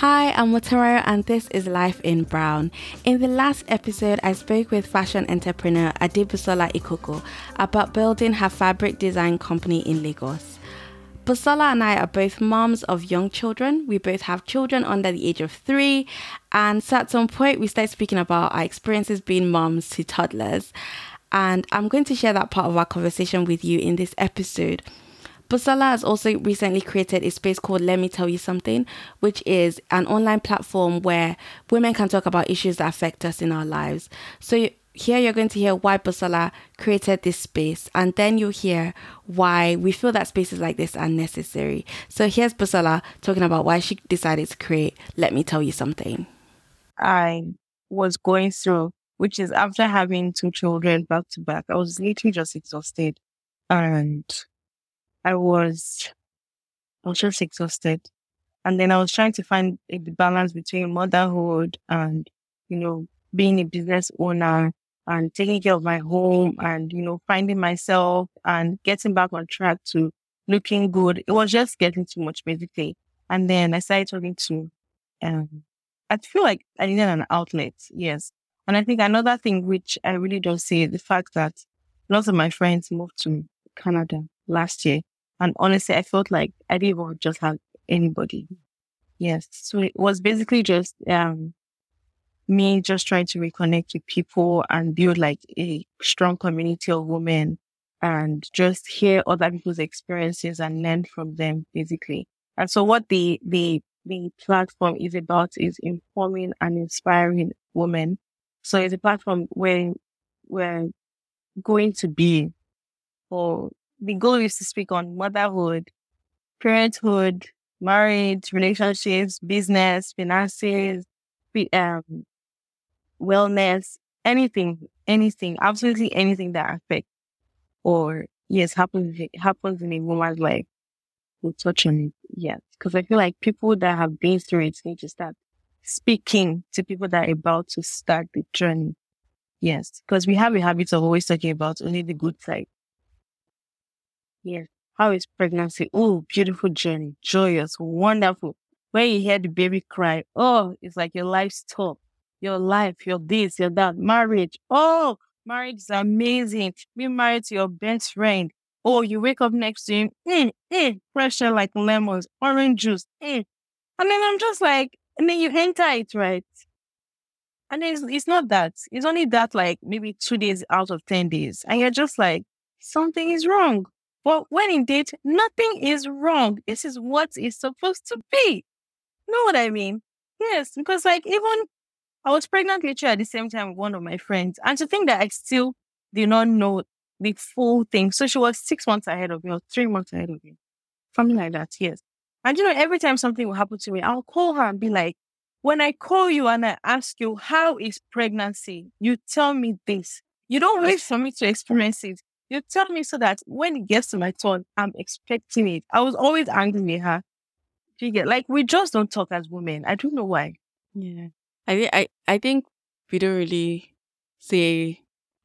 Hi, I'm Motaro and this is Life in Brown. In the last episode, I spoke with fashion entrepreneur Adebusola Ekoko about building her fabric design company in Lagos. Busola and I are both moms of young children. We both have children under the age of three. And so at some point, we started speaking about our experiences being moms to toddlers. And I'm going to share that part of our conversation with you in this episode. Busola has also recently created a space called Let Me Tell You Something, which is an online platform where women can talk about issues that affect us in our lives. So here you're going to hear why Busola created this space, and then you'll hear why we feel that spaces like this are necessary. So here's Busola talking about why she decided to create Let Me Tell You Something. I was going through, which is after having two children back to back, I was literally just exhausted. And I was, I was just exhausted. And then I was trying to find a balance between motherhood and, you know, being a business owner and taking care of my home and, you know, finding myself and getting back on track to looking good. It was just getting too much basically. And then I started talking to, um, I feel like I needed an outlet. Yes. And I think another thing which I really don't see the fact that lots of my friends moved to Canada last year. And honestly, I felt like I didn't even just have anybody. Yes. So it was basically just, um, me just trying to reconnect with people and build like a strong community of women and just hear other people's experiences and learn from them basically. And so what the, the, the platform is about is informing and inspiring women. So it's a platform where we're going to be or the goal is to speak on motherhood, parenthood, marriage, relationships, business, finances, um, wellness, anything, anything, absolutely anything that affects or yes happens happens in a woman's life. We'll touch on it. Yes, because I feel like people that have been through it need to start speaking to people that are about to start the journey. Yes, because we have a habit of always talking about only the good side. How is pregnancy? Oh, beautiful journey, joyous, wonderful. When you hear the baby cry, oh, it's like your life stop. Your life, your this, your that. Marriage. Oh, marriage is amazing. Being married to your best friend. Oh, you wake up next to him. Mm, mm, pressure like lemons, orange juice. Mm. And then I'm just like, and then you enter it, right? And it's, it's not that. It's only that like maybe two days out of 10 days. And you're just like, something is wrong. But when indeed nothing is wrong, this is what is supposed to be. Know what I mean? Yes, because like even I was pregnant literally at the same time with one of my friends. And to think that I still did not know the full thing. So she was six months ahead of me or three months ahead of me. Something like that, yes. And you know, every time something will happen to me, I'll call her and be like, when I call you and I ask you, how is pregnancy? You tell me this. You don't wait for me to experience it. You tell me so that when it gets to my turn, I'm expecting it. I was always angry with her. You get like we just don't talk as women. I don't know why. Yeah. I I I think we don't really say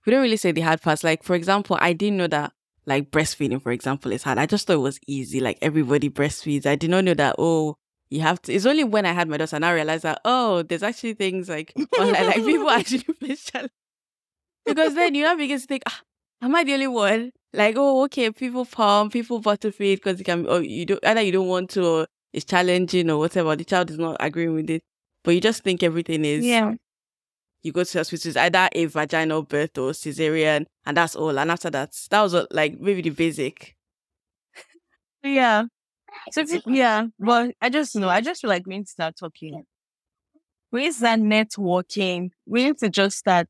we don't really say the hard parts. Like for example, I didn't know that like breastfeeding, for example, is hard. I just thought it was easy. Like everybody breastfeeds. I did not know that. Oh, you have to. It's only when I had my daughter and I realized that oh, there's actually things like online, like people actually face challenge. Because then you know begin to think, ah, am I the only one? Like, oh, okay, people pump, people bottle feed because you can, or oh, you don't, either you don't want to, or it's challenging or whatever. The child is not agreeing with it, but you just think everything is. Yeah. You go to hospital, it's either a vaginal birth or cesarean, and that's all. And after that, that was uh, like maybe the basic. yeah. So yeah, but I just know, I just feel like we need to start talking. We need to start networking. We need to just start.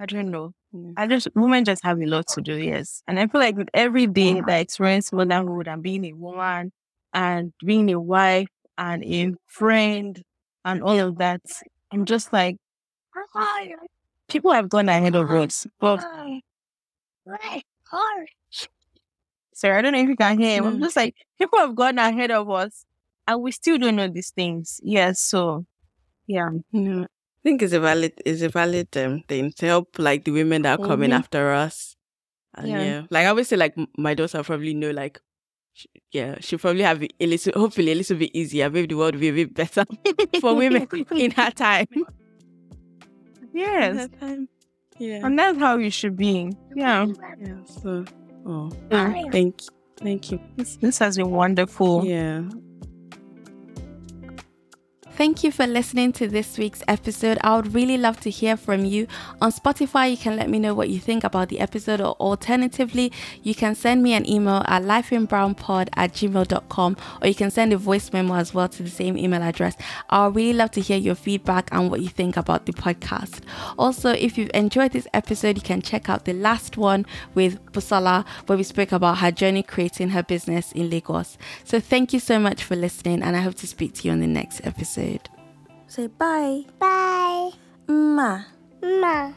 I don't know I just women just have a lot to do, yes. And I feel like with every day that I experience motherhood and being a woman and being a wife and a friend and all of that, I'm just like people have gone ahead of us. But sorry, I don't know if you can hear him. I'm just like people have gone ahead of us and we still don't know these things. Yes, so yeah. Yeah think it's a valid is a valid um, thing to help like the women that are coming mm-hmm. after us. And yeah. yeah. Like obviously like my daughter probably know like yeah, she'll probably have it a little, hopefully a little bit easier. Maybe the world will be a bit better for women in her time. Yes. Time. Yeah. And that's how you should be. Yeah. Yeah. So, oh, thank, you. thank you. This, this has been wonderful. Yeah. Thank you for listening to this week's episode. I would really love to hear from you. On Spotify, you can let me know what you think about the episode, or alternatively, you can send me an email at lifeinbrownpod at gmail.com, or you can send a voice memo as well to the same email address. I would really love to hear your feedback and what you think about the podcast. Also, if you've enjoyed this episode, you can check out the last one with Busola, where we spoke about her journey creating her business in Lagos. So, thank you so much for listening, and I hope to speak to you on the next episode. Say bye. Bye. Ma. Ma.